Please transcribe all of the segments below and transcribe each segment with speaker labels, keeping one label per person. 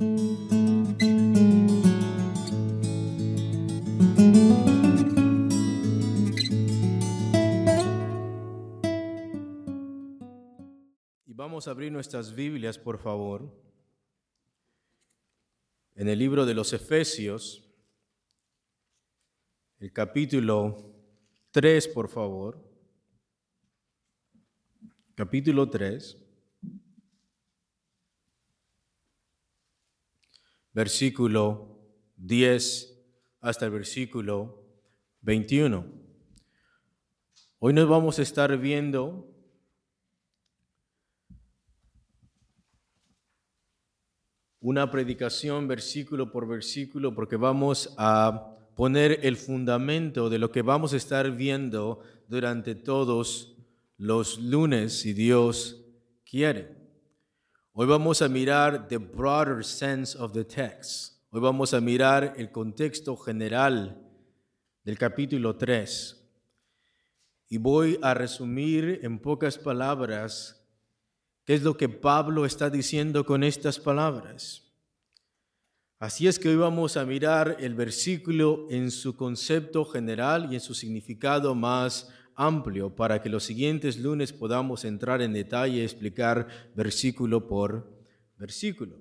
Speaker 1: Y vamos a abrir nuestras Biblias, por favor, en el libro de los Efesios, el capítulo 3, por favor. Capítulo 3. Versículo 10 hasta el versículo 21. Hoy nos vamos a estar viendo una predicación versículo por versículo porque vamos a poner el fundamento de lo que vamos a estar viendo durante todos los lunes, si Dios quiere. Hoy vamos a mirar the broader sense of the text. Hoy vamos a mirar el contexto general del capítulo 3. Y voy a resumir en pocas palabras ¿Qué es lo que Pablo está diciendo con estas palabras? Así es que hoy vamos a mirar el versículo en su concepto general y en su significado más amplio para que los siguientes lunes podamos entrar en detalle y explicar versículo por versículo.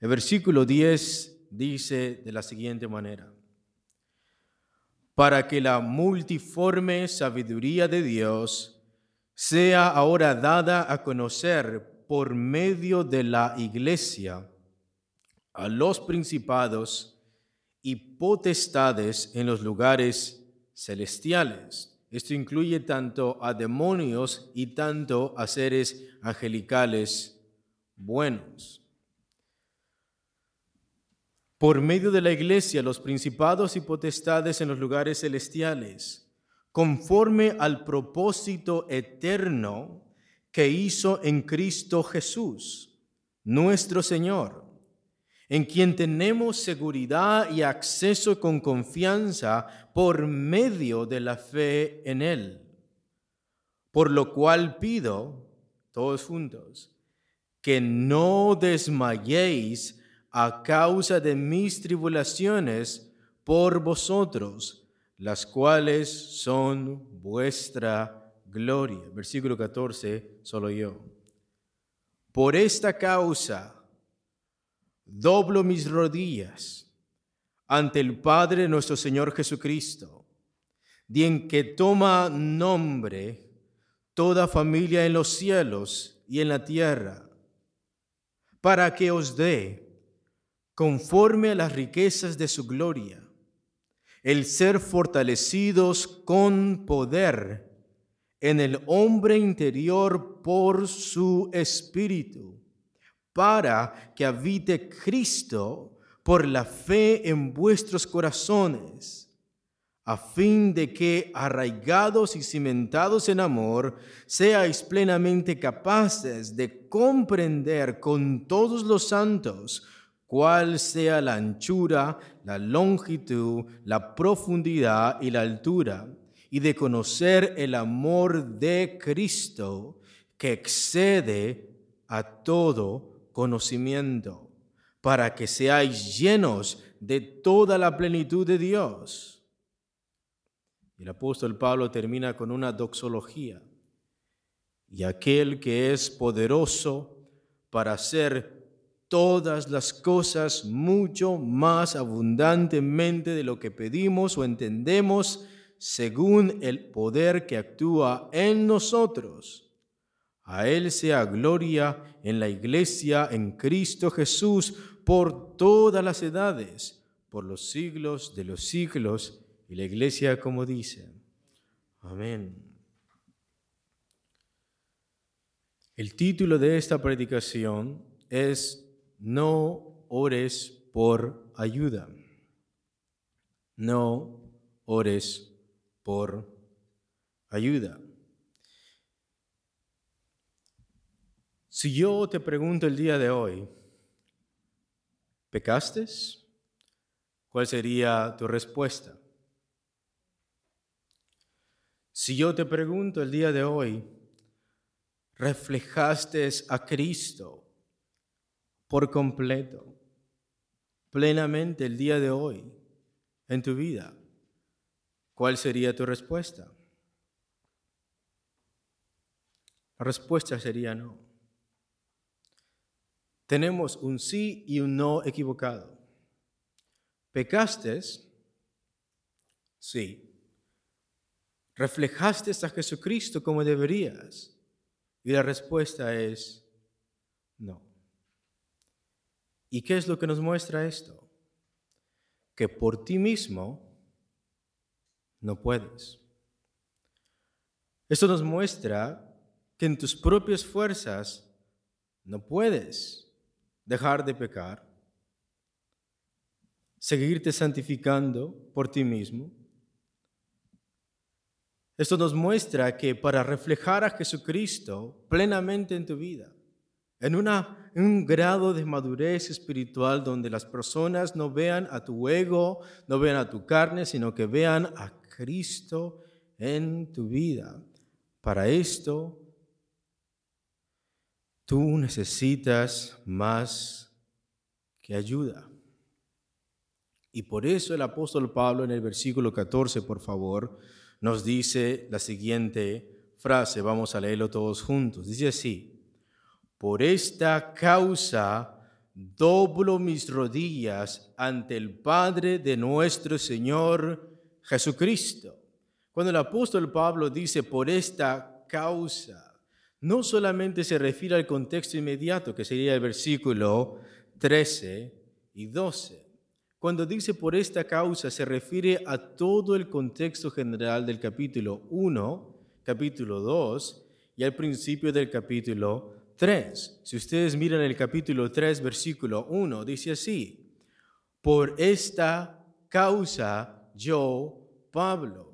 Speaker 1: El versículo 10 dice de la siguiente manera, para que la multiforme sabiduría de Dios sea ahora dada a conocer por medio de la iglesia a los principados y potestades en los lugares celestiales. Esto incluye tanto a demonios y tanto a seres angelicales buenos. Por medio de la iglesia, los principados y potestades en los lugares celestiales conforme al propósito eterno que hizo en Cristo Jesús, nuestro Señor, en quien tenemos seguridad y acceso con confianza por medio de la fe en Él. Por lo cual pido, todos juntos, que no desmayéis a causa de mis tribulaciones por vosotros las cuales son vuestra gloria. Versículo 14, solo yo. Por esta causa doblo mis rodillas ante el Padre nuestro Señor Jesucristo, de en que toma nombre toda familia en los cielos y en la tierra, para que os dé, conforme a las riquezas de su gloria, el ser fortalecidos con poder en el hombre interior por su espíritu, para que habite Cristo por la fe en vuestros corazones, a fin de que, arraigados y cimentados en amor, seáis plenamente capaces de comprender con todos los santos cuál sea la anchura, la longitud, la profundidad y la altura, y de conocer el amor de Cristo que excede a todo conocimiento, para que seáis llenos de toda la plenitud de Dios. El apóstol Pablo termina con una doxología. Y aquel que es poderoso para hacer todas las cosas mucho más abundantemente de lo que pedimos o entendemos según el poder que actúa en nosotros. A Él sea gloria en la iglesia, en Cristo Jesús, por todas las edades, por los siglos de los siglos. Y la iglesia como dice, amén. El título de esta predicación es no ores por ayuda. No ores por ayuda. Si yo te pregunto el día de hoy, ¿pecaste? ¿Cuál sería tu respuesta? Si yo te pregunto el día de hoy, ¿reflejaste a Cristo por completo plenamente el día de hoy en tu vida, ¿cuál sería tu respuesta? La respuesta sería no. Tenemos un sí y un no equivocado. ¿Pecaste? Sí. ¿Reflejaste a Jesucristo como deberías? Y la respuesta es no. ¿Y qué es lo que nos muestra esto? Que por ti mismo no puedes. Esto nos muestra que en tus propias fuerzas no puedes dejar de pecar, seguirte santificando por ti mismo. Esto nos muestra que para reflejar a Jesucristo plenamente en tu vida, en, una, un grado de madurez espiritual donde las personas no vean a tu ego, no vean a tu carne, sino que vean a Cristo en tu vida. Para esto Tú necesitas más que ayuda. Y por eso el apóstol Pablo en el versículo 14, por favor, nos dice la siguiente frase. Vamos a leerlo todos juntos. Dice así, por esta causa doblo mis rodillas ante el Padre de nuestro Señor Jesucristo. Cuando el apóstol Pablo dice por esta causa, no solamente se refiere al contexto inmediato, que sería el versículo 13 y 12. Cuando dice por esta causa, se refiere a todo el contexto general del capítulo 1, capítulo 2 y al principio del capítulo 3. Si ustedes miran el capítulo 3, versículo 1, dice así, por esta causa yo, Pablo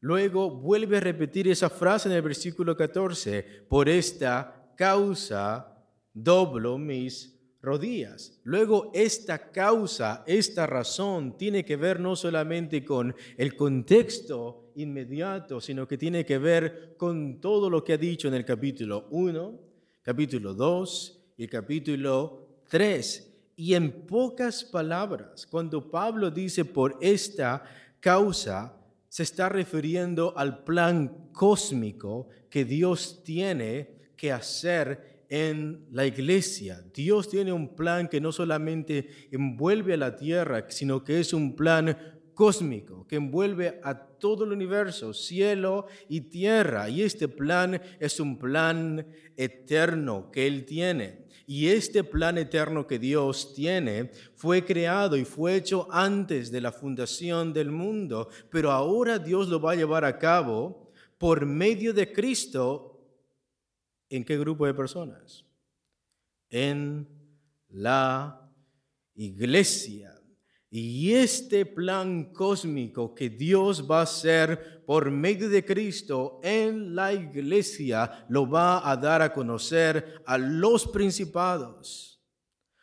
Speaker 1: Luego vuelve a repetir esa frase en el versículo 14, por esta causa doblo mis rodillas. Luego esta causa, esta razón tiene que ver no solamente con el contexto inmediato, sino que tiene que ver con todo lo que ha dicho en el capítulo 1, capítulo 2 y capítulo 3. Y en pocas palabras, cuando Pablo dice por esta causa, se está refiriendo al plan cósmico que Dios tiene que hacer en la iglesia. Dios tiene un plan que no solamente envuelve a la tierra, sino que es un plan cósmico que envuelve a todo el universo, cielo y tierra. Y este plan es un plan eterno que Él tiene. Y este plan eterno que Dios tiene fue creado y fue hecho antes de la fundación del mundo, pero ahora Dios lo va a llevar a cabo por medio de Cristo. ¿En qué grupo de personas? En la iglesia. Y este plan cósmico que Dios va a hacer por medio de Cristo en la iglesia lo va a dar a conocer a los principados.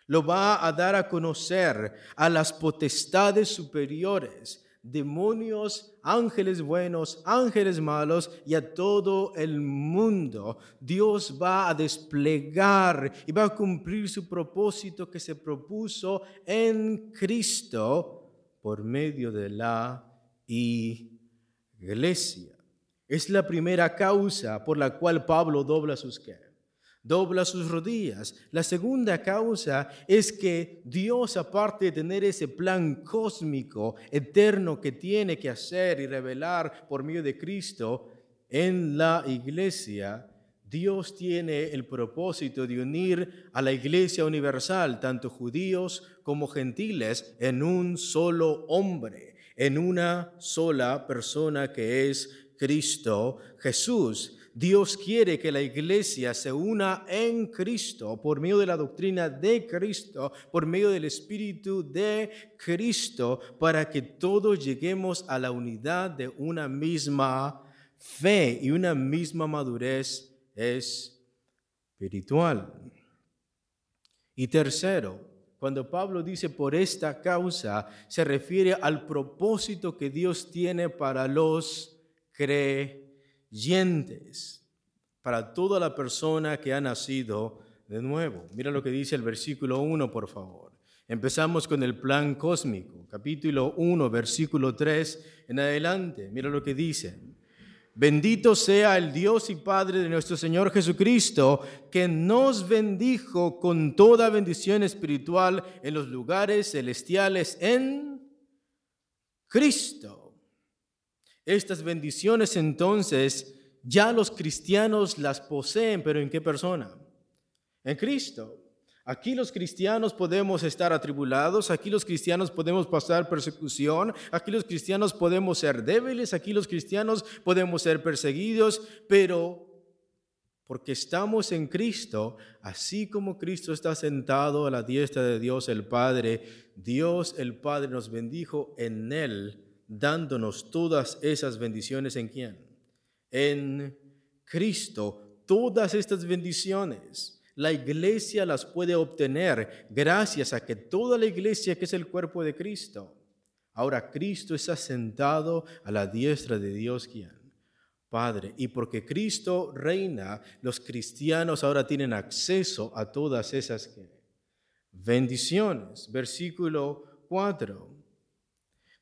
Speaker 1: Lo va a dar a conocer a las potestades superiores demonios, ángeles buenos, ángeles malos y a todo el mundo. Dios va a desplegar y va a cumplir su propósito que se propuso en Cristo por medio de la iglesia. Es la primera causa por la cual Pablo dobla sus que dobla sus rodillas. La segunda causa es que Dios, aparte de tener ese plan cósmico, eterno que tiene que hacer y revelar por medio de Cristo en la iglesia, Dios tiene el propósito de unir a la iglesia universal, tanto judíos como gentiles, en un solo hombre, en una sola persona que es Cristo Jesús. Dios quiere que la iglesia se una en Cristo por medio de la doctrina de Cristo, por medio del Espíritu de Cristo, para que todos lleguemos a la unidad de una misma fe y una misma madurez espiritual. Y tercero, cuando Pablo dice por esta causa, se refiere al propósito que Dios tiene para los creyentes para toda la persona que ha nacido de nuevo. Mira lo que dice el versículo 1, por favor. Empezamos con el plan cósmico, capítulo 1, versículo 3 en adelante. Mira lo que dice. Bendito sea el Dios y Padre de nuestro Señor Jesucristo, que nos bendijo con toda bendición espiritual en los lugares celestiales en Cristo. Estas bendiciones entonces ya los cristianos las poseen, pero ¿en qué persona? En Cristo. Aquí los cristianos podemos estar atribulados, aquí los cristianos podemos pasar persecución, aquí los cristianos podemos ser débiles, aquí los cristianos podemos ser perseguidos, pero porque estamos en Cristo, así como Cristo está sentado a la diestra de Dios el Padre, Dios el Padre nos bendijo en Él, dándonos todas esas bendiciones en quién? En Cristo, todas estas bendiciones la iglesia las puede obtener gracias a que toda la iglesia, que es el cuerpo de Cristo, ahora Cristo está sentado a la diestra de Dios, quien Padre. Y porque Cristo reina, los cristianos ahora tienen acceso a todas esas bendiciones. Versículo 4.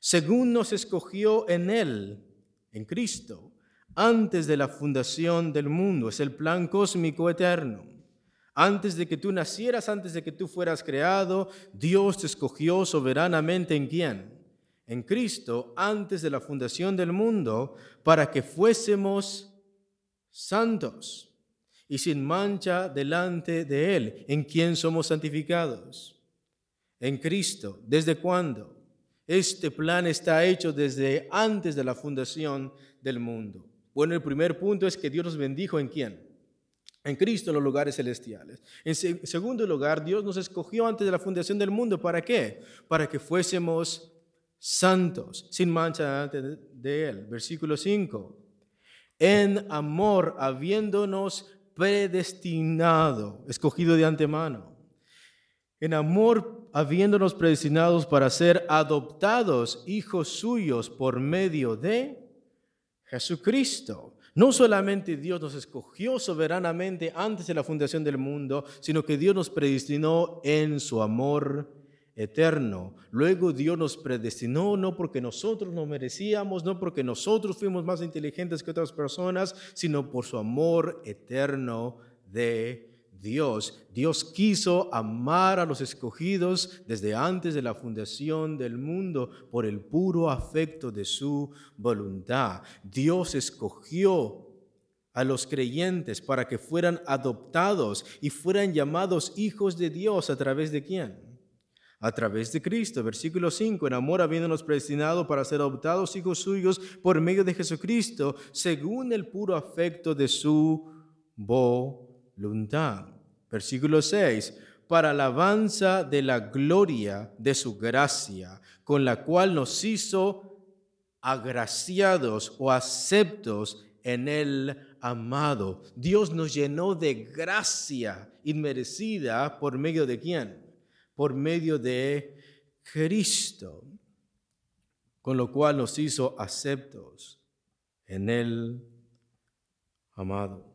Speaker 1: Según nos escogió en Él, en Cristo, antes de la fundación del mundo, es el plan cósmico eterno antes de que tú nacieras, antes de que tú fueras creado, Dios te escogió soberanamente en quién? En Cristo, antes de la fundación del mundo, para que fuésemos santos y sin mancha delante de Él. ¿En quién somos santificados? En Cristo. ¿Desde cuándo? Este plan está hecho desde antes de la fundación del mundo. Bueno, el primer punto es que Dios nos bendijo en quién? en Cristo en los lugares celestiales. En segundo lugar, Dios nos escogió antes de la fundación del mundo. ¿Para qué? Para que fuésemos santos, sin mancha delante de Él. Versículo 5. En amor, habiéndonos predestinado, escogido de antemano. En amor, habiéndonos predestinados para ser adoptados hijos suyos por medio de Jesucristo no solamente Dios nos escogió soberanamente antes de la fundación del mundo, sino que Dios nos predestinó en su amor eterno. Luego Dios nos predestinó no porque nosotros nos merecíamos, no porque nosotros fuimos más inteligentes que otras personas, sino por su amor eterno de Dios. Dios quiso amar a los escogidos desde antes de la fundación del mundo por el puro afecto de su voluntad. Dios escogió a los creyentes para que fueran adoptados y fueran llamados hijos de Dios a través de quién? A través de Cristo. Versículo 5, en amor habiéndonos predestinado para ser adoptados hijos suyos por medio de Jesucristo, según el puro afecto de su voluntad. Versículo 6, para alabanza de la gloria de su gracia, con la cual nos hizo agraciados o aceptos en el amado. Dios nos llenó de gracia inmerecida por medio de quién? Por medio de Cristo, con lo cual nos hizo aceptos en el amado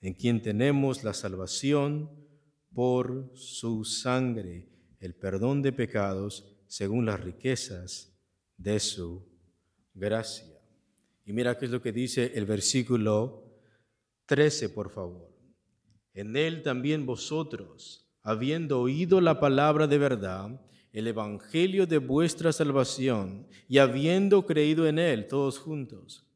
Speaker 1: en quien tenemos la salvación por su sangre, el perdón de pecados según las riquezas de su gracia. Y mira qué es lo que dice el versículo 13, por favor. En él también vosotros, habiendo oído la palabra de verdad, el evangelio de vuestra salvación, y habiendo creído en él todos juntos,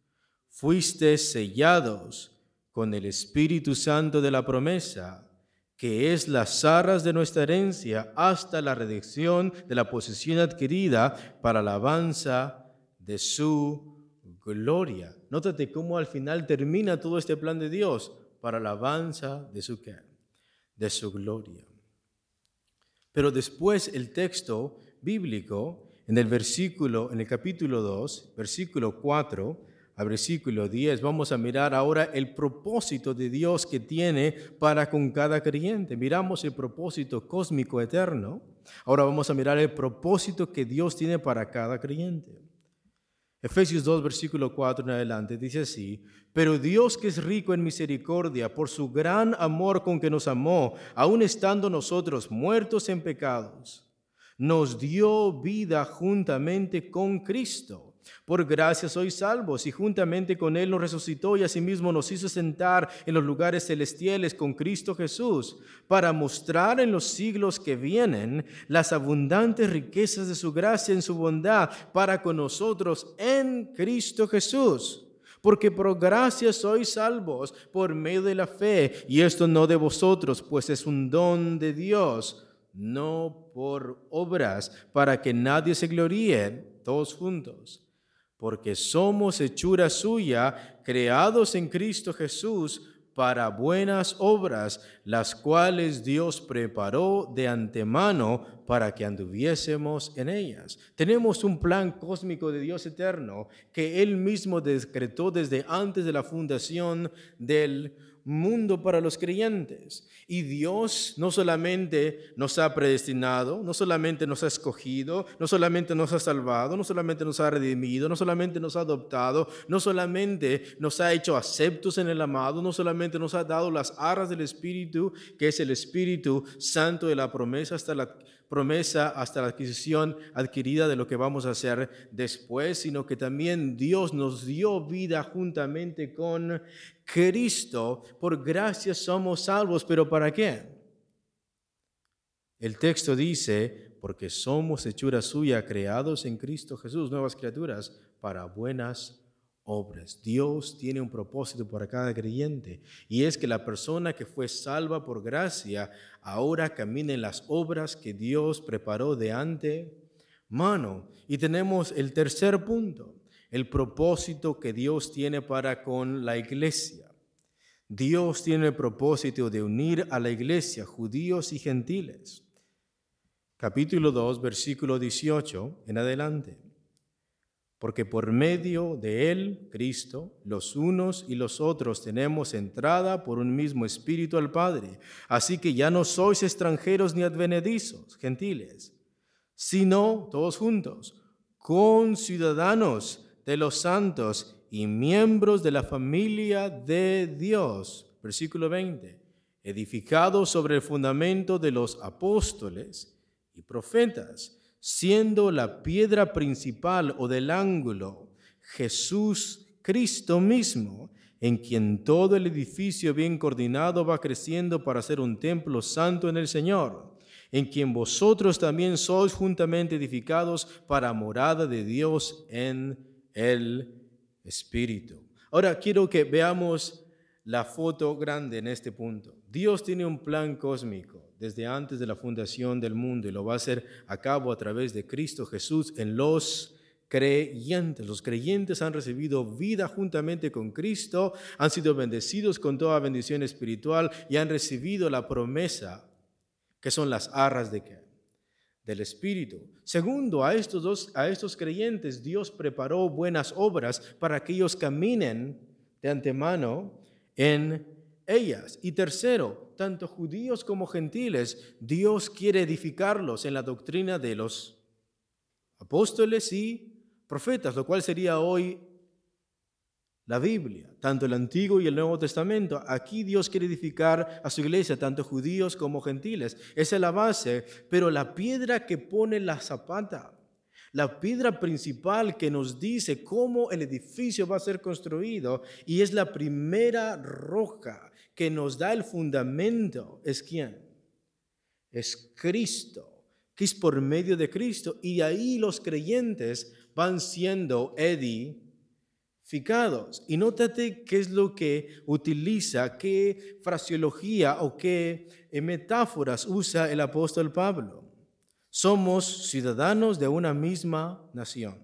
Speaker 1: fuisteis sellados con el Espíritu Santo de la promesa, que es las arras de nuestra herencia hasta la redención de la posesión adquirida para la alabanza de su gloria. Nótate cómo al final termina todo este plan de Dios para la alabanza de su de su gloria. Pero después el texto bíblico en el versículo en el capítulo 2, versículo 4 al versículo 10, vamos a mirar ahora el propósito de Dios que tiene para con cada creyente. Miramos el propósito cósmico eterno. Ahora vamos a mirar el propósito que Dios tiene para cada creyente. Efesios 2, versículo 4 en adelante dice así, pero Dios que es rico en misericordia, por su gran amor con que nos amó, aun estando nosotros muertos en pecados, nos dio vida juntamente con Cristo. Por gracia sois salvos y juntamente con Él nos resucitó y asimismo nos hizo sentar en los lugares celestiales con Cristo Jesús, para mostrar en los siglos que vienen las abundantes riquezas de su gracia en su bondad para con nosotros en Cristo Jesús. Porque por gracia sois salvos por medio de la fe, y esto no de vosotros, pues es un don de Dios no por obras, para que nadie se gloríe, todos juntos, porque somos hechura suya, creados en Cristo Jesús para buenas obras, las cuales Dios preparó de antemano para que anduviésemos en ellas. Tenemos un plan cósmico de Dios eterno que Él mismo decretó desde antes de la fundación del para los creyentes. Y Dios no solamente nos ha predestinado, no solamente nos ha escogido, no solamente nos ha salvado, no solamente nos ha redimido, no solamente nos ha adoptado, no solamente nos ha hecho aceptos en el amado, no solamente nos ha dado las arras del Espíritu, que es el Espíritu Santo de la promesa hasta la promesa hasta la adquisición adquirida de lo que vamos a hacer después, sino que también Dios nos dio vida juntamente con Cristo. Por gracia somos salvos, pero ¿para qué? El texto dice, porque somos hechura suya, creados en Cristo Jesús, nuevas criaturas, para buenas obras. Dios tiene un propósito para cada creyente y es que la persona que fue salva por gracia ahora camine en las obras que Dios preparó de antemano. Y tenemos el tercer punto, el propósito que Dios tiene para con la iglesia. Dios tiene el propósito de unir a la iglesia, judíos y gentiles. Capítulo 2, versículo 18 en adelante porque por medio de Él, Cristo, los unos y los otros tenemos entrada por un mismo espíritu al Padre. Así que ya no sois extranjeros ni advenedizos, gentiles, sino todos juntos, con ciudadanos de los santos y miembros de la familia de Dios. Versículo 20. Edificados sobre el fundamento de los apóstoles y profetas siendo la piedra principal o del ángulo Jesús Cristo mismo, en quien todo el edificio bien coordinado va creciendo para ser un templo santo en el Señor, en quien vosotros también sois juntamente edificados para morada de Dios en el Espíritu. Ahora quiero que veamos la foto grande en este punto. Dios tiene un plan cósmico desde antes de la fundación del mundo y lo va a hacer a cabo a través de Cristo Jesús en los creyentes. Los creyentes han recibido vida juntamente con Cristo, han sido bendecidos con toda bendición espiritual y han recibido la promesa que son las arras de? Del Espíritu. Segundo, a estos dos, a estos creyentes Dios preparó buenas obras para que ellos caminen de antemano en ellas. Y tercero, tanto judíos como gentiles, Dios quiere edificarlos en la doctrina de los apóstoles y profetas, lo cual sería hoy la Biblia, tanto el Antiguo y el Nuevo Testamento. Aquí Dios quiere edificar a su iglesia, tanto judíos como gentiles. Esa es la base, pero la piedra que pone la zapata, la piedra principal que nos dice cómo el edificio va a ser construido y es la primera roca que nos da el fundamento es quién? Es Cristo, que es por medio de Cristo. Y ahí los creyentes van siendo edificados. Y nótate qué es lo que utiliza, qué fraseología o qué metáforas usa el apóstol Pablo. Somos ciudadanos de una misma nación,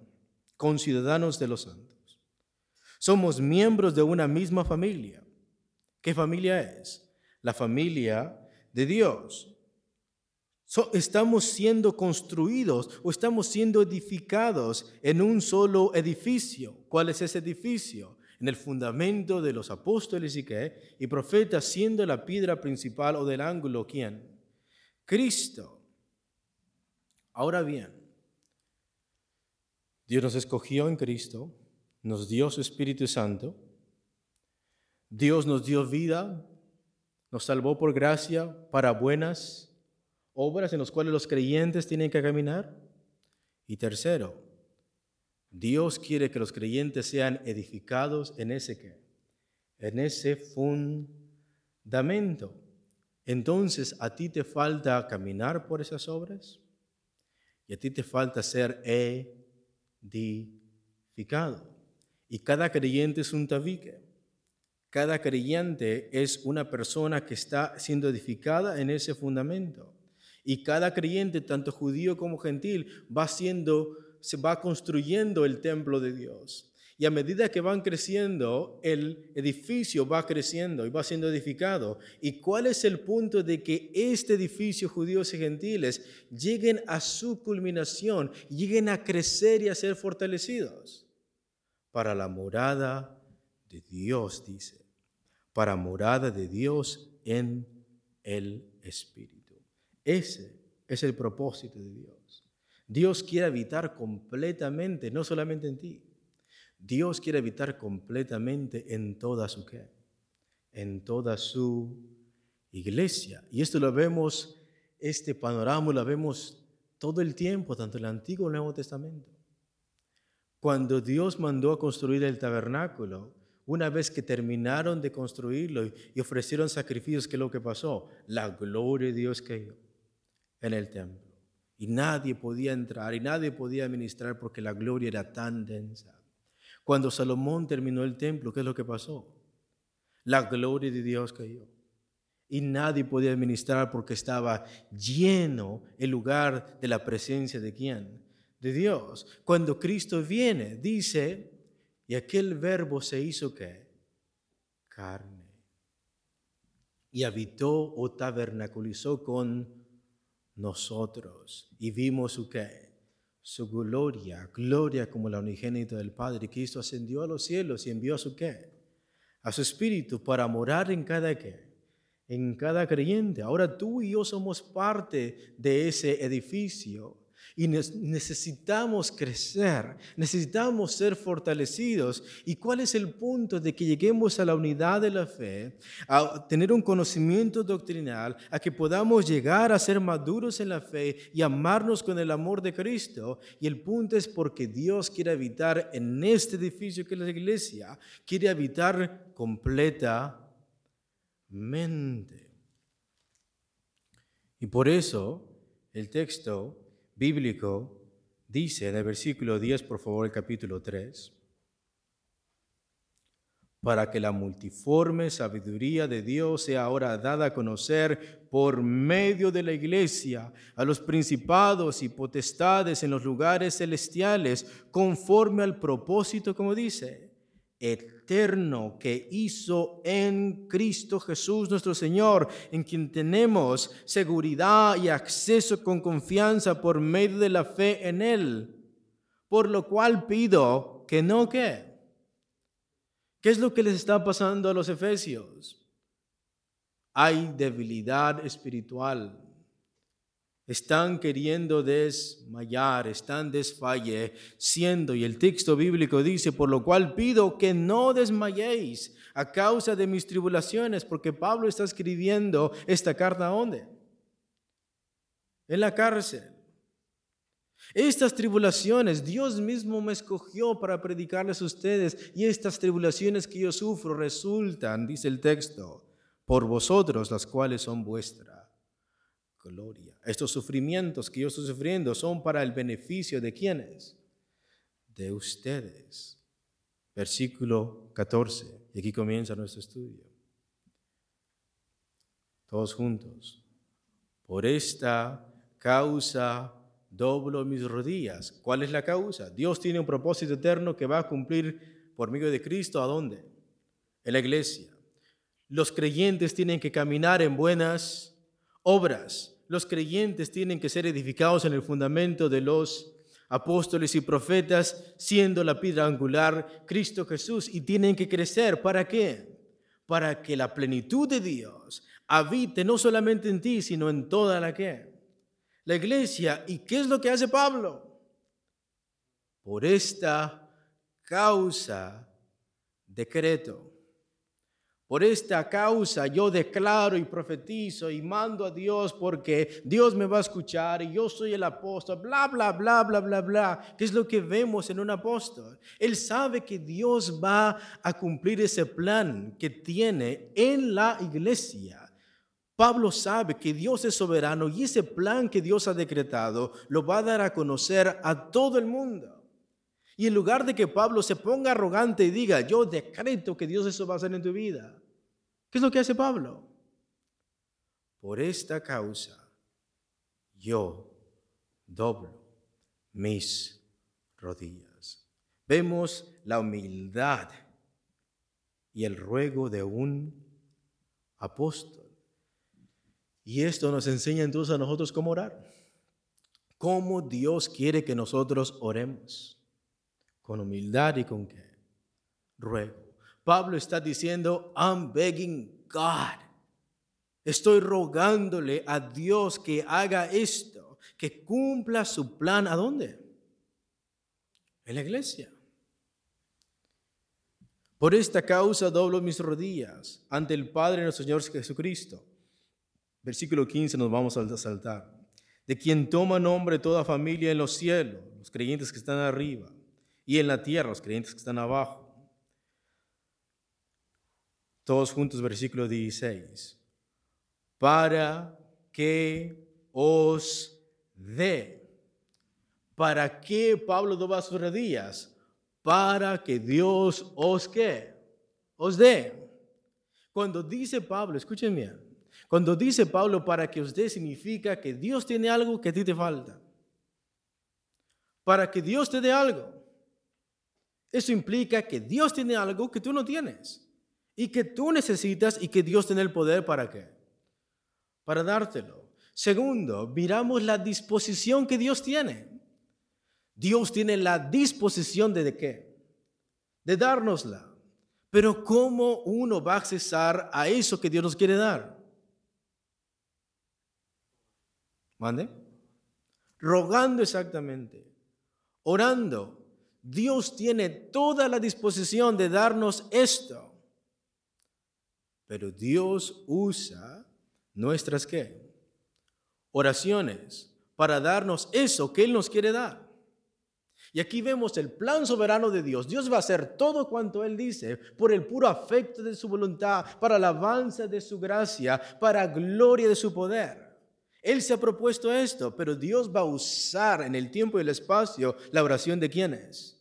Speaker 1: conciudadanos de los santos. Somos miembros de una misma familia ¿Qué familia es? La familia de Dios. estamos siendo construidos o estamos siendo edificados en un solo edificio. ¿Cuál es ese edificio? En el fundamento de los apóstoles y qué? Y profetas siendo la piedra principal o del ángulo, ¿quién? Cristo. Ahora bien, Dios nos escogió en Cristo, nos dio su Espíritu Santo Dios nos dio vida, nos salvó por gracia para buenas obras en las cuales los creyentes tienen que caminar. Y tercero, Dios quiere que los creyentes sean edificados en ese qué? En ese fundamento. Entonces, ¿a ti te falta caminar por esas obras? Y a ti te falta ser edificado. Y cada creyente es un tabique. Cada creyente es una persona que está siendo edificada en ese fundamento. Y cada creyente, tanto judío como gentil, va siendo, se va construyendo el templo de Dios. Y a medida que van creciendo, el edificio va creciendo y va siendo edificado. ¿Y cuál es el punto de que este edificio, judíos y gentiles, lleguen a su culminación, lleguen a crecer y a ser fortalecidos? Para la morada de Dios, dice. Para morada de Dios en el Espíritu. Ese es el propósito de Dios. Dios quiere habitar completamente, no solamente en ti Dios quiere habitar completamente en toda su en toda su iglesia. Y esto lo vemos, este panorama lo vemos todo el tiempo, tanto en el Antiguo como en el Nuevo Testamento. Cuando Dios mandó a construir el tabernáculo, una vez que terminaron de construirlo y ofrecieron sacrificios, ¿qué es lo que pasó? La gloria de Dios cayó en el templo. Y nadie podía entrar y nadie podía ministrar porque la gloria era tan densa. Cuando Salomón terminó el templo, ¿qué es lo que pasó? La gloria de Dios cayó. Y nadie podía administrar porque estaba lleno el lugar de la presencia de quién? De Dios. Cuando Cristo viene, dice, y aquel verbo se hizo qué? Carne. Y habitó o tabernaculizó con nosotros. Y vimos su qué? su gloria, gloria como la unigénita del Padre. Cristo ascendió a los cielos y envió a su qué? A su Espíritu para morar en cada qué? En cada creyente. Ahora tú y yo somos parte de ese edificio y necesitamos crecer, necesitamos ser fortalecidos. ¿Y cuál es el punto de que lleguemos a la unidad de la fe, a tener un conocimiento doctrinal, a que podamos llegar a ser maduros en la fe y amarnos con el amor de Cristo? Y el punto es porque Dios quiere habitar en este edificio que es la iglesia, quiere habitar completamente. Y por eso el texto bíblico dice en el versículo 10, por favor, el capítulo 3, para que la multiforme sabiduría de Dios sea ahora dada a conocer por medio de la iglesia a los principados y potestades en los lugares celestiales, conforme al propósito, como dice, eterno que hizo en Cristo Jesús nuestro Señor, en quien tenemos seguridad y acceso con confianza por medio de la fe en Él. Por lo cual pido que no que. ¿Qué es lo que les está pasando a los efesios? Hay debilidad espiritual están queriendo desmayar, están desfalleciendo. Y el texto bíblico dice, por lo cual pido que no desmayéis a causa de mis tribulaciones, porque Pablo está escribiendo esta carta a dónde? En la cárcel. Estas tribulaciones, Dios mismo me escogió para predicarles a ustedes y estas tribulaciones que yo sufro resultan, dice el texto, por vosotros las cuales son vuestras gloria. Estos sufrimientos que yo estoy sufriendo son para el beneficio de quienes? De ustedes. Versículo 14. Y aquí comienza nuestro estudio. Todos juntos. Por esta causa doblo mis rodillas. ¿Cuál es la causa? Dios tiene un propósito eterno que va a cumplir por medio de Cristo. ¿A dónde? En la iglesia. Los creyentes tienen que caminar en buenas obras los creyentes tienen que ser edificados en el fundamento de los apóstoles y profetas, siendo la piedra angular Cristo Jesús, y tienen que crecer. ¿Para qué? Para que la plenitud de Dios habite no solamente en ti, sino en toda la que la iglesia. ¿Y qué es lo que hace Pablo? Por esta causa decreto Por esta causa yo declaro y profetizo y mando a Dios porque Dios me va a escuchar y yo soy el apóstol, bla, bla, bla, bla, bla, bla, ¿Qué es lo que vemos en un apóstol. Él sabe que Dios va a cumplir ese plan que tiene en la iglesia. Pablo sabe que Dios es soberano y ese plan que Dios ha decretado lo va a dar a conocer a todo el mundo. Y en lugar de que Pablo se ponga arrogante y diga, yo decreto que Dios eso va a hacer en tu vida, ¿qué es lo que hace Pablo? Por esta causa yo doblo mis rodillas. Vemos la humildad y el ruego de un apóstol. Y esto nos enseña entonces a nosotros cómo orar. Cómo Dios quiere que nosotros oremos con humildad y con qué? Ruego. Pablo está diciendo, I'm begging God. Estoy rogándole a Dios que haga esto, que cumpla su plan. ¿A dónde? En la iglesia. Por esta causa doblo mis rodillas ante el Padre nuestro Señor Jesucristo. Versículo 15 nos vamos a saltar. De quien toma nombre toda familia en los cielos, los creyentes que están arriba y en la tierra, los creyentes que están abajo. Todos juntos, versículo 16. Para que os dé. ¿Para qué Pablo dobla sus rodillas? Para que Dios os qué? Os dé. Cuando dice Pablo, escuchen bien, cuando dice Pablo para que os dé significa que Dios tiene algo que a ti te falta. Para que Dios te dé algo. Eso implica que Dios tiene algo que tú no tienes y que tú necesitas y que Dios tiene el poder para qué? Para dártelo. Segundo, miramos la disposición que Dios tiene. Dios tiene la disposición de, de qué? De dárnosla. Pero ¿cómo uno va a accesar a eso que Dios nos quiere dar? ¿Mande? Rogando exactamente, orando, Dios tiene toda la disposición de darnos esto. Pero Dios usa nuestras qué? Oraciones para darnos eso que Él nos quiere dar. Y aquí vemos el plan soberano de Dios. Dios va a hacer todo cuanto Él dice por el puro afecto de su voluntad, para alabanza de su gracia, para gloria de su poder. Él se ha propuesto esto, pero Dios va a usar en el tiempo y el espacio la oración de quienes?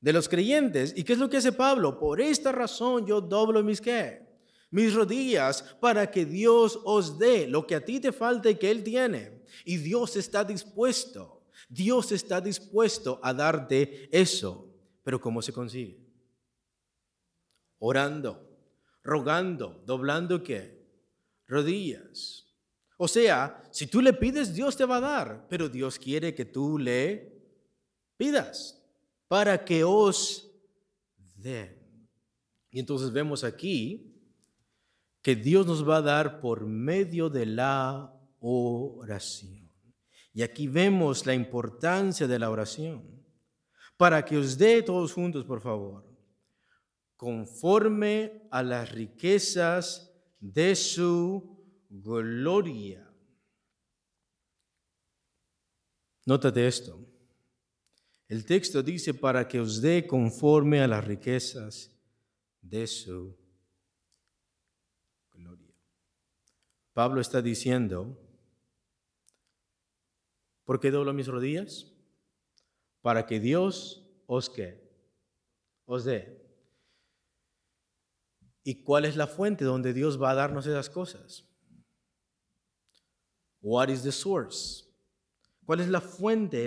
Speaker 1: de los creyentes. ¿Y qué es lo que hace Pablo? Por esta razón yo doblo mis qué? Mis rodillas para que Dios os dé lo que a ti te falta y que Él tiene. Y Dios está dispuesto. Dios está dispuesto a darte eso. Pero ¿cómo se consigue? Orando, rogando, doblando qué? Rodillas. O sea, si tú le pides, Dios te va a dar, pero Dios quiere que tú le pidas para que os dé. Y entonces vemos aquí que Dios nos va a dar por medio de la oración. Y aquí vemos la importancia de la oración. Para que os dé todos juntos, por favor, conforme a las riquezas de su gloria. Nótate esto. El texto dice para que os dé conforme a las riquezas de su gloria. Pablo está diciendo, ¿por qué doblo mis rodillas? Para que Dios os que os dé. ¿Y cuál es la fuente donde Dios va a darnos esas cosas? What is the source? ¿Cuál es la fuente?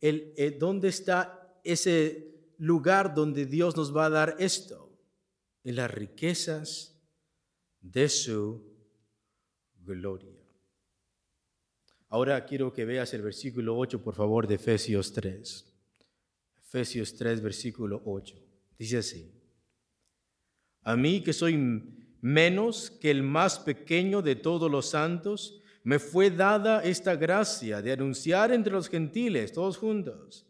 Speaker 1: el, dónde está ese lugar donde Dios nos va a dar esto, en las riquezas de su gloria. Ahora quiero que veas el versículo 8, por favor, de Efesios 3. Efesios 3, versículo 8. Dice así. A mí que soy menos que el más pequeño de todos los santos, me fue dada esta gracia de anunciar entre los gentiles, todos juntos,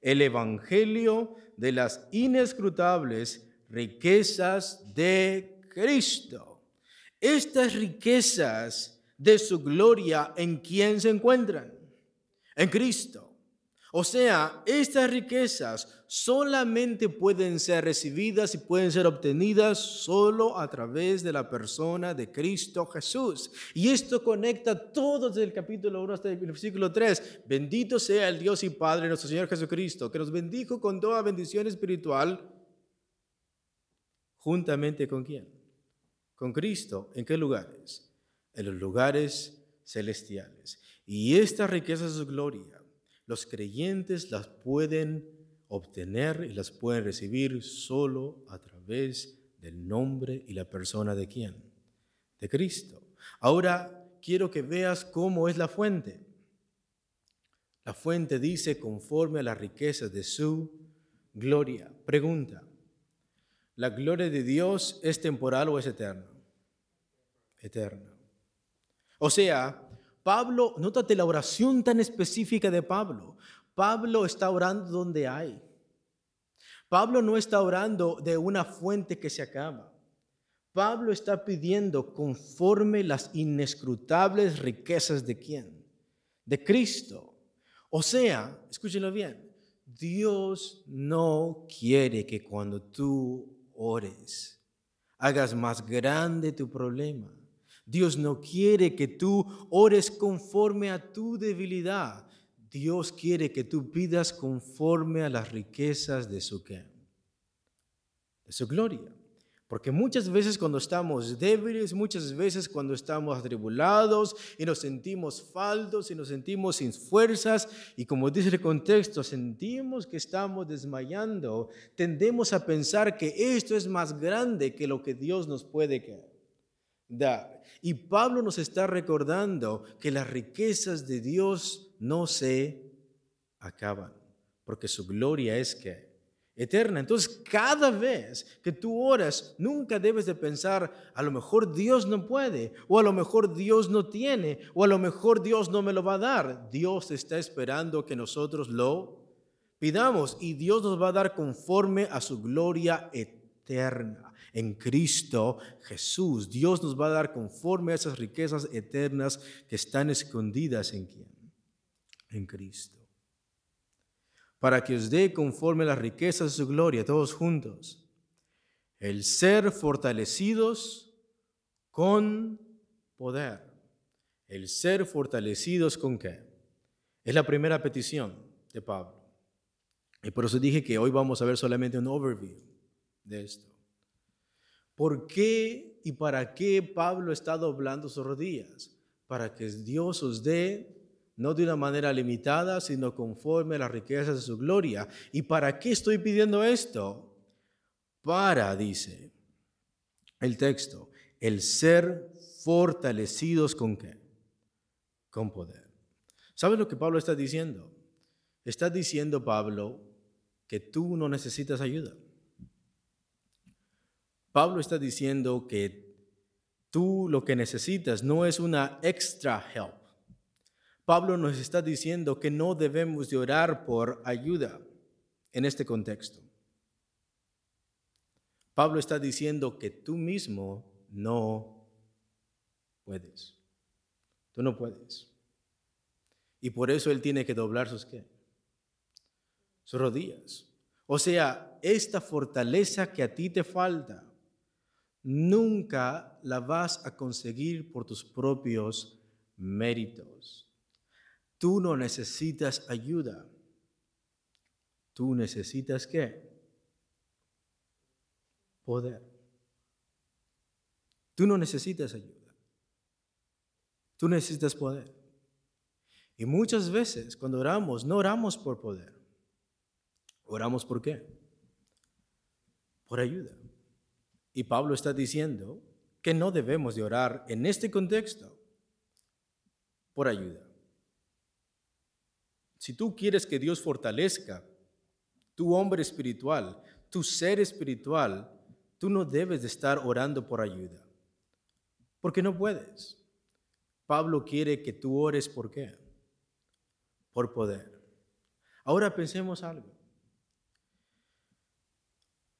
Speaker 1: el Evangelio de las inescrutables riquezas de Cristo. Estas riquezas de su gloria, ¿en quién se encuentran? En Cristo. O sea, estas riquezas solamente pueden ser recibidas y pueden ser obtenidas solo a través de la persona de Cristo Jesús. Y esto conecta todo desde el capítulo 1 hasta el versículo 3. Bendito sea el Dios y Padre nuestro Señor Jesucristo, que nos bendijo con toda bendición espiritual, juntamente con quién? Con Cristo. ¿En qué lugares? En los lugares celestiales. Y esta riqueza es su gloria los creyentes las pueden obtener y las pueden recibir solo a través del nombre y la persona de quién? De Cristo. Ahora quiero que veas cómo es la fuente. La fuente dice conforme a las riquezas de su gloria. Pregunta, ¿la gloria de Dios es temporal o es eterna? Eterna. O sea, Pablo, nótate la oración tan específica de Pablo. Pablo está orando donde hay. Pablo no está orando de una fuente que se acaba. Pablo está pidiendo conforme las inescrutables riquezas de quién? De Cristo. O sea, escúchenlo bien, Dios no quiere que cuando tú ores hagas más grande tu problema. Dios no quiere que tú ores conforme a tu debilidad. Dios quiere que tú pidas conforme a las riquezas de su De su gloria. Porque muchas veces cuando estamos débiles, muchas veces cuando estamos atribulados y nos sentimos faldos y nos sentimos sin fuerzas y como dice el contexto, sentimos que estamos desmayando, tendemos a pensar que esto es más grande que lo que Dios nos puede dar. Y Pablo nos está recordando que las riquezas de Dios no se acaban, porque su gloria es que eterna. Entonces, cada vez que tú oras, nunca debes de pensar, a lo mejor Dios no puede, o a lo mejor Dios no tiene, o a lo mejor Dios no me lo va a dar. Dios está esperando que nosotros lo pidamos y Dios nos va a dar conforme a su gloria eterna en Cristo Jesús. Dios nos va a dar conforme a esas riquezas eternas que están escondidas en quién? En Cristo. Para que os dé conforme a las riquezas de su gloria, todos juntos, el ser fortalecidos con poder. El ser fortalecidos con qué? Es la primera petición de Pablo. Y por eso dije que hoy vamos a ver solamente un overview de esto. ¿Por qué y para qué Pablo está doblando sus rodillas? Para que Dios os dé, no de una manera limitada, sino conforme a las riquezas de su gloria. ¿Y para qué estoy pidiendo esto? Para, dice el texto, el ser fortalecidos con qué? Con poder. ¿Sabes lo que Pablo está diciendo? Está diciendo Pablo que tú no necesitas ayuda. Pablo está diciendo que tú lo que necesitas no es una extra help. Pablo nos está diciendo que no debemos de orar por ayuda en este contexto. Pablo está diciendo que tú mismo no puedes. Tú no puedes. Y por eso él tiene que doblar qué? Sus rodillas. O sea, esta fortaleza que a ti te falta, nunca la vas a conseguir por tus propios méritos. Tú no necesitas ayuda. Tú necesitas qué? Poder. Tú no necesitas ayuda. Tú necesitas poder. Y muchas veces cuando oramos, no oramos por poder. Oramos por qué? Por ayuda. Y Pablo está diciendo que no debemos de orar en este contexto por ayuda. Si tú quieres que Dios fortalezca tu hombre espiritual, tu ser espiritual, tú no debes de estar orando por ayuda. Porque no puedes. Pablo quiere que tú ores por qué? Por poder. Ahora pensemos algo.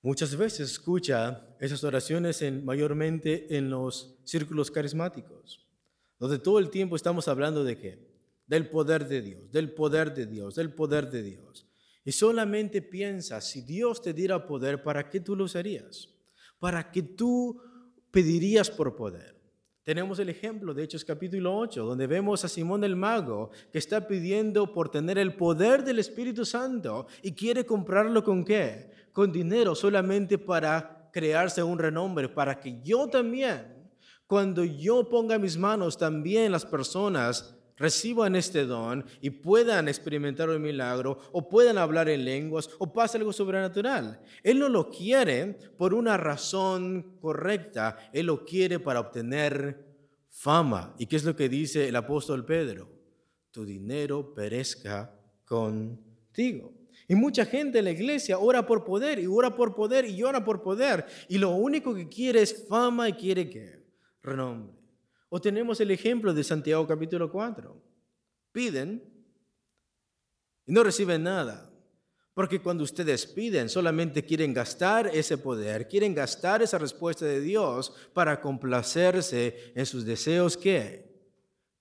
Speaker 1: Muchas veces escucha esas oraciones en, mayormente en los círculos carismáticos, donde todo el tiempo estamos hablando de qué? Del poder de Dios, del poder de Dios, del poder de Dios. Y solamente piensa, si Dios te diera poder, ¿para qué tú lo usarías? ¿Para qué tú pedirías por poder? Tenemos el ejemplo de Hechos capítulo 8, donde vemos a Simón el mago que está pidiendo por tener el poder del Espíritu Santo y quiere comprarlo con qué? con dinero solamente para crearse un renombre, para que yo también, cuando yo ponga mis manos, también las personas reciban este don y puedan experimentar un milagro o puedan hablar en lenguas o pase algo sobrenatural. Él no lo quiere por una razón correcta, Él lo quiere para obtener fama. ¿Y qué es lo que dice el apóstol Pedro? Tu dinero perezca contigo. Y mucha gente en la iglesia ora por poder y ora por poder y ora por poder. Y lo único que quiere es fama y quiere que renombre. O tenemos el ejemplo de Santiago capítulo 4. Piden y no reciben nada. Porque cuando ustedes piden, solamente quieren gastar ese poder, quieren gastar esa respuesta de Dios para complacerse en sus deseos que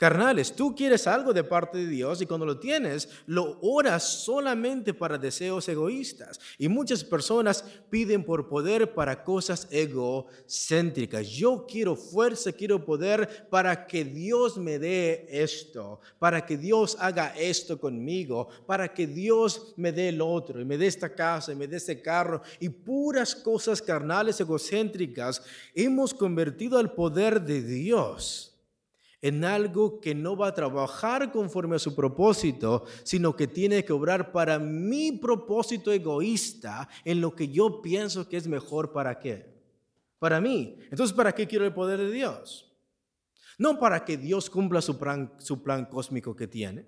Speaker 1: carnales. Tú quieres algo de parte de Dios y cuando lo tienes, lo oras solamente para deseos egoístas. Y muchas personas piden por poder para cosas egocéntricas. Yo quiero fuerza, quiero poder para que Dios me dé esto, para que Dios haga esto conmigo, para que Dios me dé el otro, y me dé esta casa, y me dé este carro, y puras cosas carnales egocéntricas. Hemos convertido al poder de Dios en algo que no va a trabajar conforme a su propósito, sino que tiene que obrar para mi propósito egoísta, en lo que yo pienso que es mejor para qué. Para mí. Entonces, ¿para qué quiero el poder de Dios? No para que Dios cumpla su plan, su plan cósmico que tiene.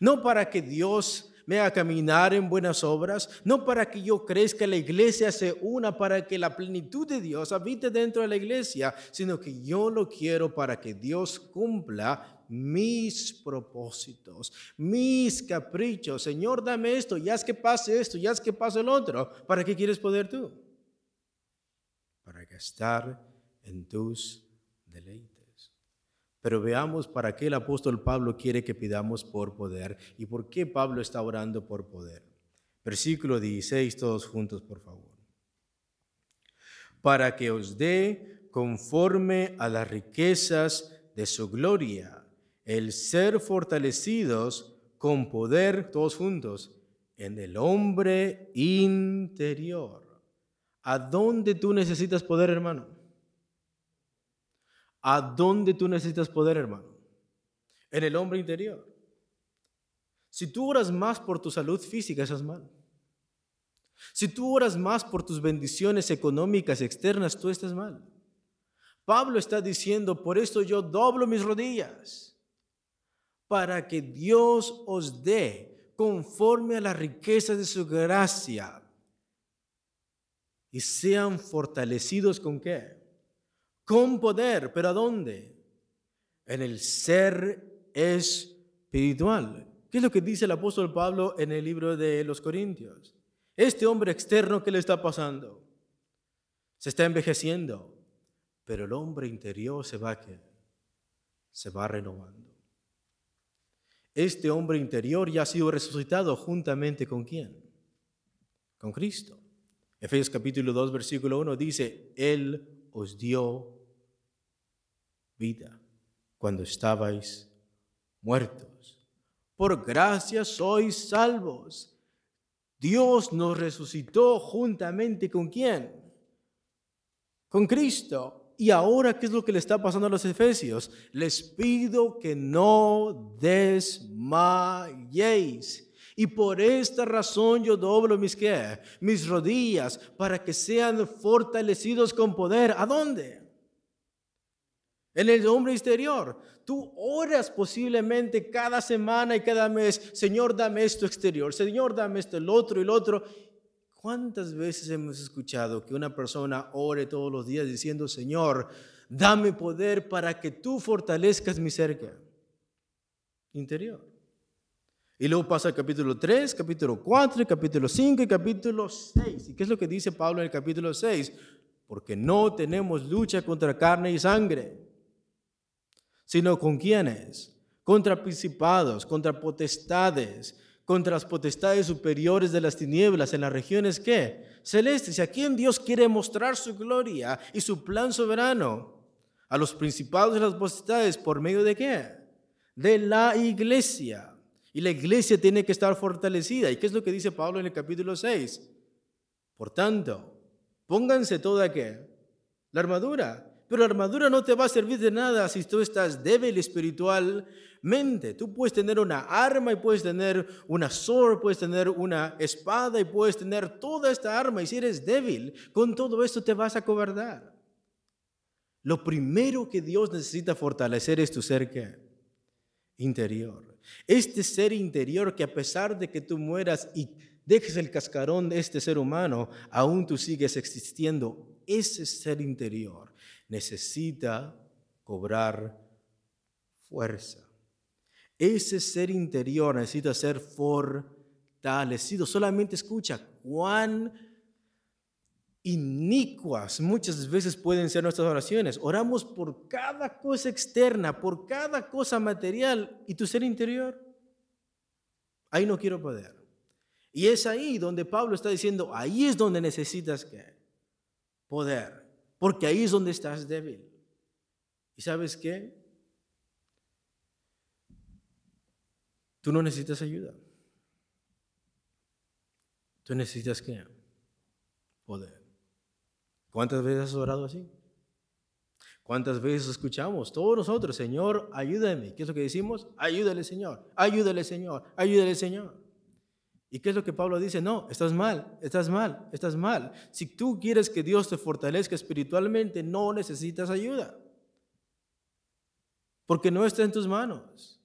Speaker 1: No para que Dios me haga caminar en buenas obras, no para que yo crezca, la iglesia se una para que la plenitud de Dios habite dentro de la iglesia, sino que yo lo quiero para que Dios cumpla mis propósitos, mis caprichos. Señor, dame esto, ya es que pase esto, ya es que pase el otro. ¿Para qué quieres poder tú? Para gastar en tus deleites. Pero veamos para qué el apóstol Pablo quiere que pidamos por poder y por qué Pablo está orando por poder. Versículo 16, todos juntos, por favor. Para que os dé conforme a las riquezas de su gloria, el ser fortalecidos con poder, todos juntos, en el hombre interior. ¿A dónde tú necesitas poder, hermano? ¿A dónde tú necesitas poder, hermano? En el hombre interior. Si tú oras más por tu salud física, estás mal. Si tú oras más por tus bendiciones económicas externas, tú estás mal. Pablo está diciendo, por esto yo doblo mis rodillas, para que Dios os dé conforme a la riqueza de su gracia y sean fortalecidos con qué? Con poder, pero ¿a dónde? En el ser espiritual. ¿Qué es lo que dice el apóstol Pablo en el libro de los Corintios? Este hombre externo, ¿qué le está pasando? Se está envejeciendo, pero el hombre interior se va, se va renovando. Este hombre interior ya ha sido resucitado juntamente con quién? Con Cristo. Efesios capítulo 2, versículo 1 dice, Él os dio vida cuando estabais muertos. Por gracia sois salvos. Dios nos resucitó juntamente con quién? Con Cristo. Y ahora, ¿qué es lo que le está pasando a los efesios? Les pido que no desmayéis. Y por esta razón yo doblo mis, mis rodillas para que sean fortalecidos con poder. ¿A dónde? En el hombre exterior. Tú oras posiblemente cada semana y cada mes, Señor, dame esto exterior, Señor, dame esto, el otro y el otro. ¿Cuántas veces hemos escuchado que una persona ore todos los días diciendo, Señor, dame poder para que tú fortalezcas mi cerca interior? Y luego pasa al capítulo 3, capítulo 4, capítulo 5 y capítulo 6. ¿Y qué es lo que dice Pablo en el capítulo 6? Porque no tenemos lucha contra carne y sangre, sino con quienes? Contra principados, contra potestades, contra las potestades superiores de las tinieblas en las regiones que celestes. ¿Y a quién Dios quiere mostrar su gloria y su plan soberano? A los principados y las potestades, ¿por medio de qué? De la iglesia. Y la iglesia tiene que estar fortalecida. ¿Y qué es lo que dice Pablo en el capítulo 6? Por tanto, pónganse toda qué? La armadura. Pero la armadura no te va a servir de nada si tú estás débil espiritualmente. Tú puedes tener una arma y puedes tener una sword, puedes tener una espada y puedes tener toda esta arma. Y si eres débil, con todo esto te vas a cobardar. Lo primero que Dios necesita fortalecer es tu ser interior. Este ser interior que a pesar de que tú mueras y dejes el cascarón de este ser humano, aún tú sigues existiendo. Ese ser interior necesita cobrar fuerza. Ese ser interior necesita ser fortalecido. Solamente escucha cuán inicuas muchas veces pueden ser nuestras oraciones. Oramos por cada cosa externa, por cada cosa material y tu ser interior. Ahí no quiero poder. Y es ahí donde Pablo está diciendo, ahí es donde necesitas que poder, porque ahí es donde estás débil. ¿Y sabes qué? Tú no necesitas ayuda. Tú necesitas qué? Poder. ¿Cuántas veces has orado así? ¿Cuántas veces escuchamos? Todos nosotros, Señor, ayúdame. ¿Qué es lo que decimos? Ayúdale, Señor. Ayúdale, Señor. Ayúdale, Señor. ¿Y qué es lo que Pablo dice? No, estás mal, estás mal, estás mal. Si tú quieres que Dios te fortalezca espiritualmente, no necesitas ayuda. Porque no está en tus manos.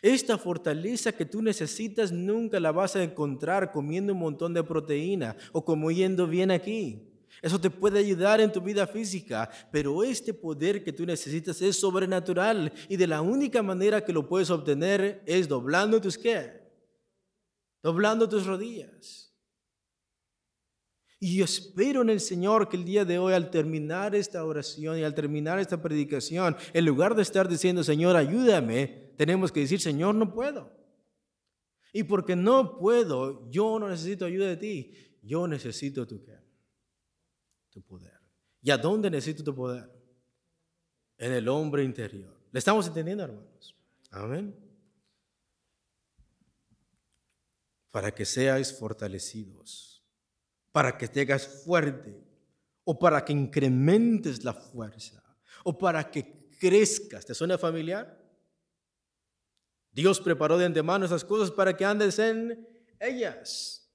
Speaker 1: Esta fortaleza que tú necesitas nunca la vas a encontrar comiendo un montón de proteína o comiendo bien aquí. Eso te puede ayudar en tu vida física, pero este poder que tú necesitas es sobrenatural y de la única manera que lo puedes obtener es doblando tus qué? Doblando tus rodillas. Y yo espero en el Señor que el día de hoy, al terminar esta oración y al terminar esta predicación, en lugar de estar diciendo, Señor, ayúdame, tenemos que decir, Señor, no puedo. Y porque no puedo, yo no necesito ayuda de ti, yo necesito tu qué? tu poder. ¿Y a dónde necesito tu poder? En el hombre interior. ¿Le estamos entendiendo, hermanos? Amén. Para que seáis fortalecidos, para que te hagas fuerte, o para que incrementes la fuerza, o para que crezcas. ¿Te suena familiar? Dios preparó de antemano esas cosas para que andes en ellas.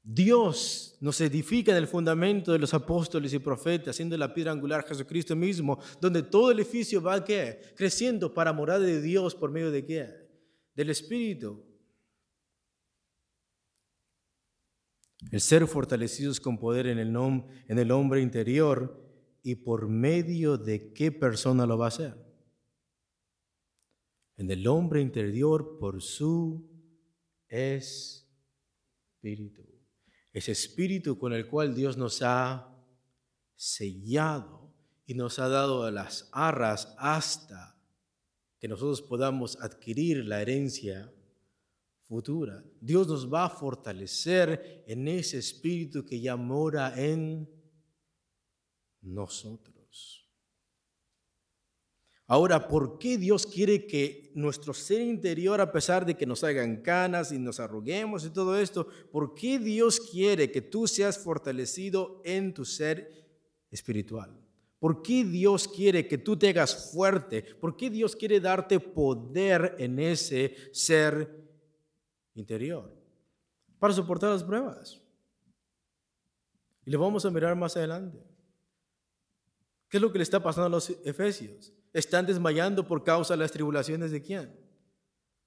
Speaker 1: Dios nos edifica en el fundamento de los apóstoles y profetas, siendo la piedra angular Jesucristo mismo, donde todo el edificio va creciendo para morada de Dios por medio de qué? Del Espíritu. El ser fortalecidos con poder en el, en el hombre interior y por medio de qué persona lo va a hacer. En el hombre interior por su espíritu ese espíritu con el cual Dios nos ha sellado y nos ha dado las arras hasta que nosotros podamos adquirir la herencia futura. Dios nos va a fortalecer en ese espíritu que ya mora en nosotros. Ahora, ¿por qué Dios quiere que nuestro ser interior, a pesar de que nos hagan canas y nos arruguemos y todo esto, ¿por qué Dios quiere que tú seas fortalecido en tu ser espiritual? ¿Por qué Dios quiere que tú te hagas fuerte? ¿Por qué Dios quiere darte poder en ese ser interior? Para soportar las pruebas. Y lo vamos a mirar más adelante. ¿Qué es lo que le está pasando a los efesios? están desmayando por causa de las tribulaciones de quién?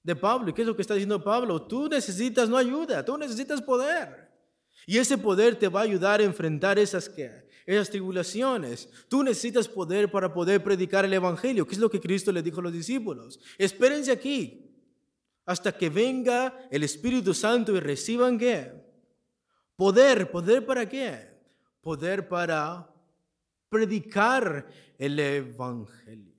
Speaker 1: De Pablo. ¿Y qué es lo que está diciendo Pablo? Tú necesitas no ayuda, tú necesitas poder. Y ese poder te va a ayudar a enfrentar esas, esas tribulaciones. Tú necesitas poder para poder predicar el Evangelio, que es lo que Cristo le dijo a los discípulos. Espérense aquí hasta que venga el Espíritu Santo y reciban qué? Poder, poder para qué? Poder para predicar el Evangelio.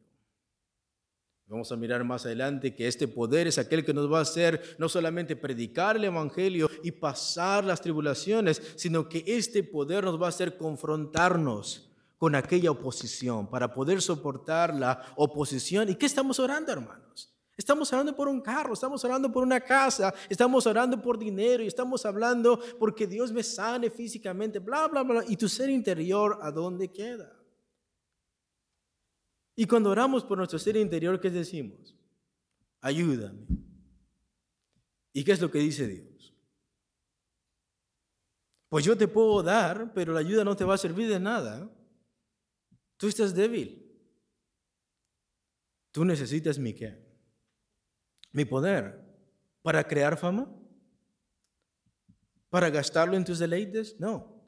Speaker 1: Vamos a mirar más adelante que este poder es aquel que nos va a hacer no solamente predicar el Evangelio y pasar las tribulaciones, sino que este poder nos va a hacer confrontarnos con aquella oposición para poder soportar la oposición. ¿Y qué estamos orando, hermanos? Estamos orando por un carro, estamos orando por una casa, estamos orando por dinero y estamos hablando porque Dios me sane físicamente, bla, bla, bla. ¿Y tu ser interior a dónde queda? Y cuando oramos por nuestro ser interior, ¿qué decimos? Ayúdame. ¿Y qué es lo que dice Dios? Pues yo te puedo dar, pero la ayuda no te va a servir de nada. Tú estás débil. Tú necesitas mi qué? Mi poder para crear fama. ¿Para gastarlo en tus deleites? No.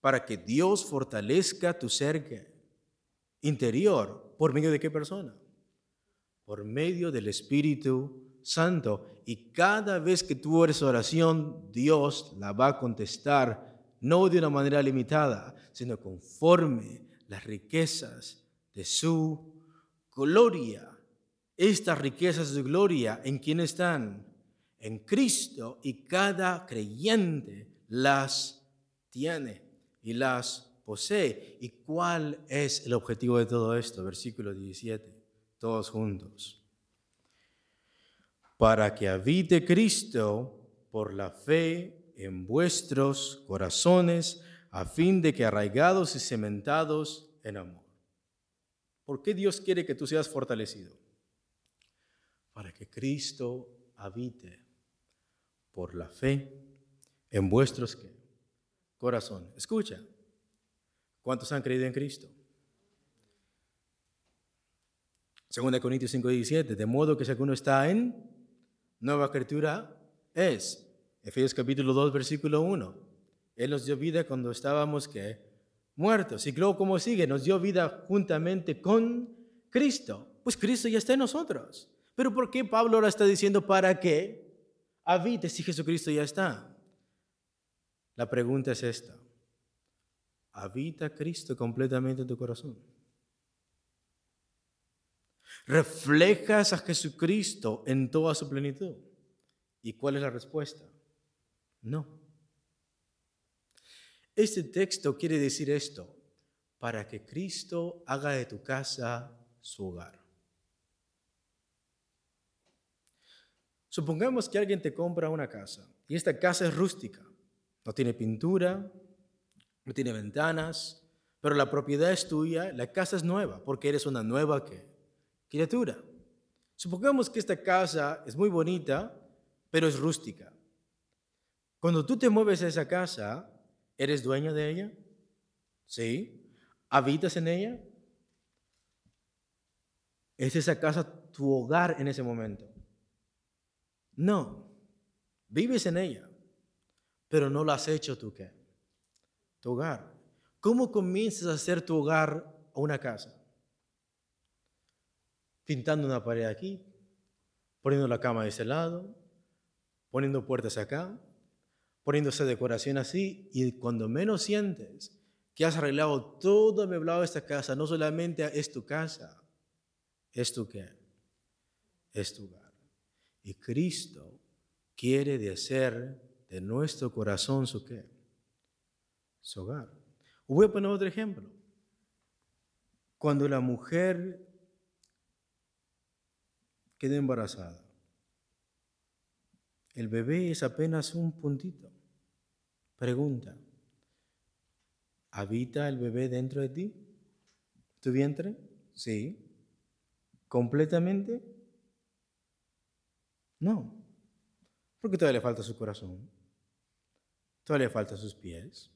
Speaker 1: Para que Dios fortalezca tu ser interior ¿Por medio de qué persona? Por medio del Espíritu Santo. Y cada vez que tú ores oración, Dios la va a contestar, no de una manera limitada, sino conforme las riquezas de su gloria. Estas riquezas de gloria, ¿en quién están? En Cristo y cada creyente las tiene y las posee. ¿Y cuál es el objetivo de todo esto? Versículo 17, todos juntos. Para que habite Cristo por la fe en vuestros corazones, a fin de que arraigados y cementados en amor. ¿Por qué Dios quiere que tú seas fortalecido? Para que Cristo habite por la fe en vuestros corazones. Escucha, ¿Cuántos han creído en Cristo? Segunda Corintios 5:17, de modo que si alguno está en nueva criatura, es. Efesios capítulo 2, versículo 1. Él nos dio vida cuando estábamos ¿qué? muertos. Y luego, ¿cómo sigue? Nos dio vida juntamente con Cristo. Pues Cristo ya está en nosotros. Pero ¿por qué Pablo ahora está diciendo para qué habite si Jesucristo ya está? La pregunta es esta habita Cristo completamente en tu corazón. ¿Reflejas a Jesucristo en toda su plenitud? ¿Y cuál es la respuesta? No. Este texto quiere decir esto, para que Cristo haga de tu casa su hogar. Supongamos que alguien te compra una casa y esta casa es rústica, no tiene pintura, no tiene ventanas, pero la propiedad es tuya, la casa es nueva, porque eres una nueva criatura. Supongamos que esta casa es muy bonita, pero es rústica. Cuando tú te mueves a esa casa, ¿eres dueño de ella? ¿Sí? ¿Habitas en ella? ¿Es esa casa tu hogar en ese momento? No, vives en ella, pero no la has hecho tú qué? Tu hogar. ¿Cómo comienzas a hacer tu hogar una casa? Pintando una pared aquí, poniendo la cama de ese lado, poniendo puertas acá, poniendo esa decoración así, y cuando menos sientes que has arreglado todo ameblado esta casa, no solamente es tu casa, es tu qué, es tu hogar. Y Cristo quiere de hacer de nuestro corazón su qué, hogar. Voy a poner otro ejemplo. Cuando la mujer queda embarazada, el bebé es apenas un puntito. Pregunta, ¿habita el bebé dentro de ti? ¿Tu vientre? Sí. ¿Completamente? No. Porque todavía le falta su corazón. Todavía le falta sus pies.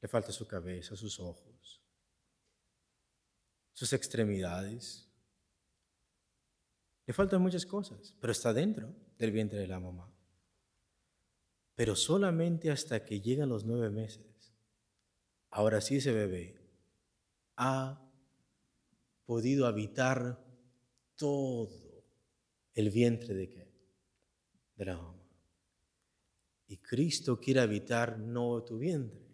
Speaker 1: Le falta su cabeza, sus ojos, sus extremidades. Le faltan muchas cosas, pero está dentro del vientre de la mamá. Pero solamente hasta que llegan los nueve meses Ahora sí ese bebé ha podido habitar todo el vientre de qué? De la mamá. Y Cristo quiere habitar no tu vientre.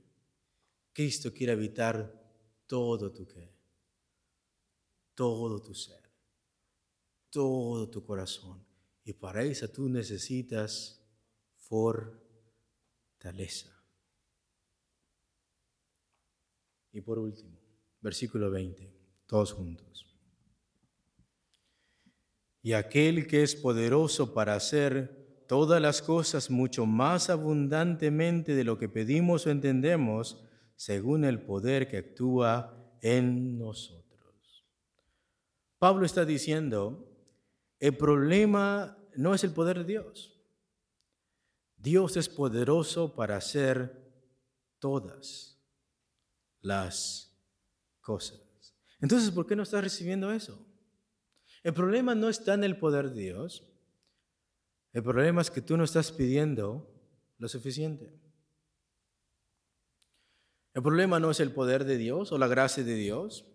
Speaker 1: Cristo quiere habitar todo tu qué? Todo tu ser. Todo tu corazón. Y para eso tú necesitas fortaleza. Y por último, versículo 20, todos juntos. Y aquel que es poderoso para hacer todas las cosas mucho más abundantemente de lo que pedimos o entendemos, según el poder que actúa en nosotros. Pablo está diciendo, el problema no es el poder de Dios. Dios es poderoso para hacer todas las cosas. Entonces, ¿por qué no estás recibiendo eso? El problema no está en el poder de Dios. El problema es que tú no estás pidiendo lo suficiente. El problema no es el poder de Dios o la gracia de Dios.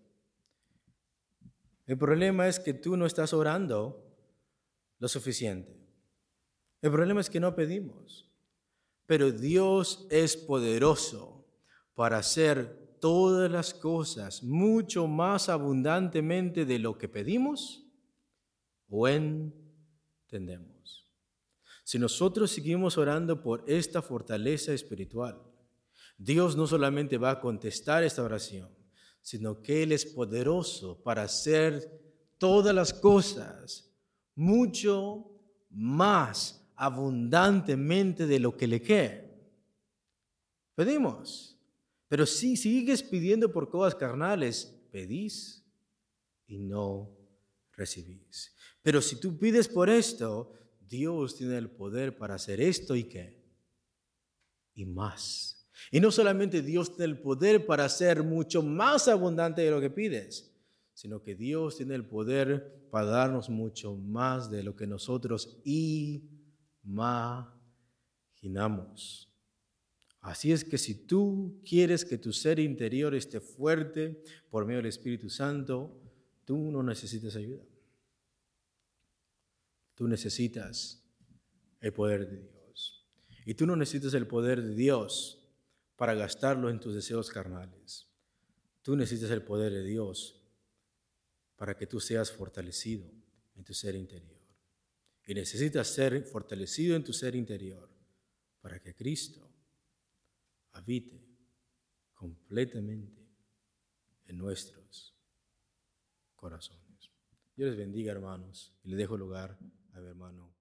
Speaker 1: El problema es que tú no estás orando lo suficiente. El problema es que no pedimos. Pero Dios es poderoso para hacer todas las cosas mucho más abundantemente de lo que pedimos o entendemos. Si nosotros seguimos orando por esta fortaleza espiritual, Dios no solamente va a contestar esta oración, sino que Él es poderoso para hacer todas las cosas mucho más abundantemente de lo que le quede. Pedimos. Pero si sigues pidiendo por cosas carnales, pedís y no recibís. Pero si tú pides por esto, Dios tiene el poder para hacer esto y qué. Y más. Y no solamente Dios tiene el poder para hacer mucho más abundante de lo que pides, sino que Dios tiene el poder para darnos mucho más de lo que nosotros imaginamos. Así es que si tú quieres que tu ser interior esté fuerte por medio del Espíritu Santo, tú no necesitas ayuda. Tú necesitas el poder de Dios. Y tú no necesitas el poder de Dios para gastarlo en tus deseos carnales. Tú necesitas el poder de Dios para que tú seas fortalecido en tu ser interior. Y necesitas ser fortalecido en tu ser interior para que Cristo habite completamente en nuestros corazones. Dios les bendiga, hermanos, y le dejo lugar a mi hermano.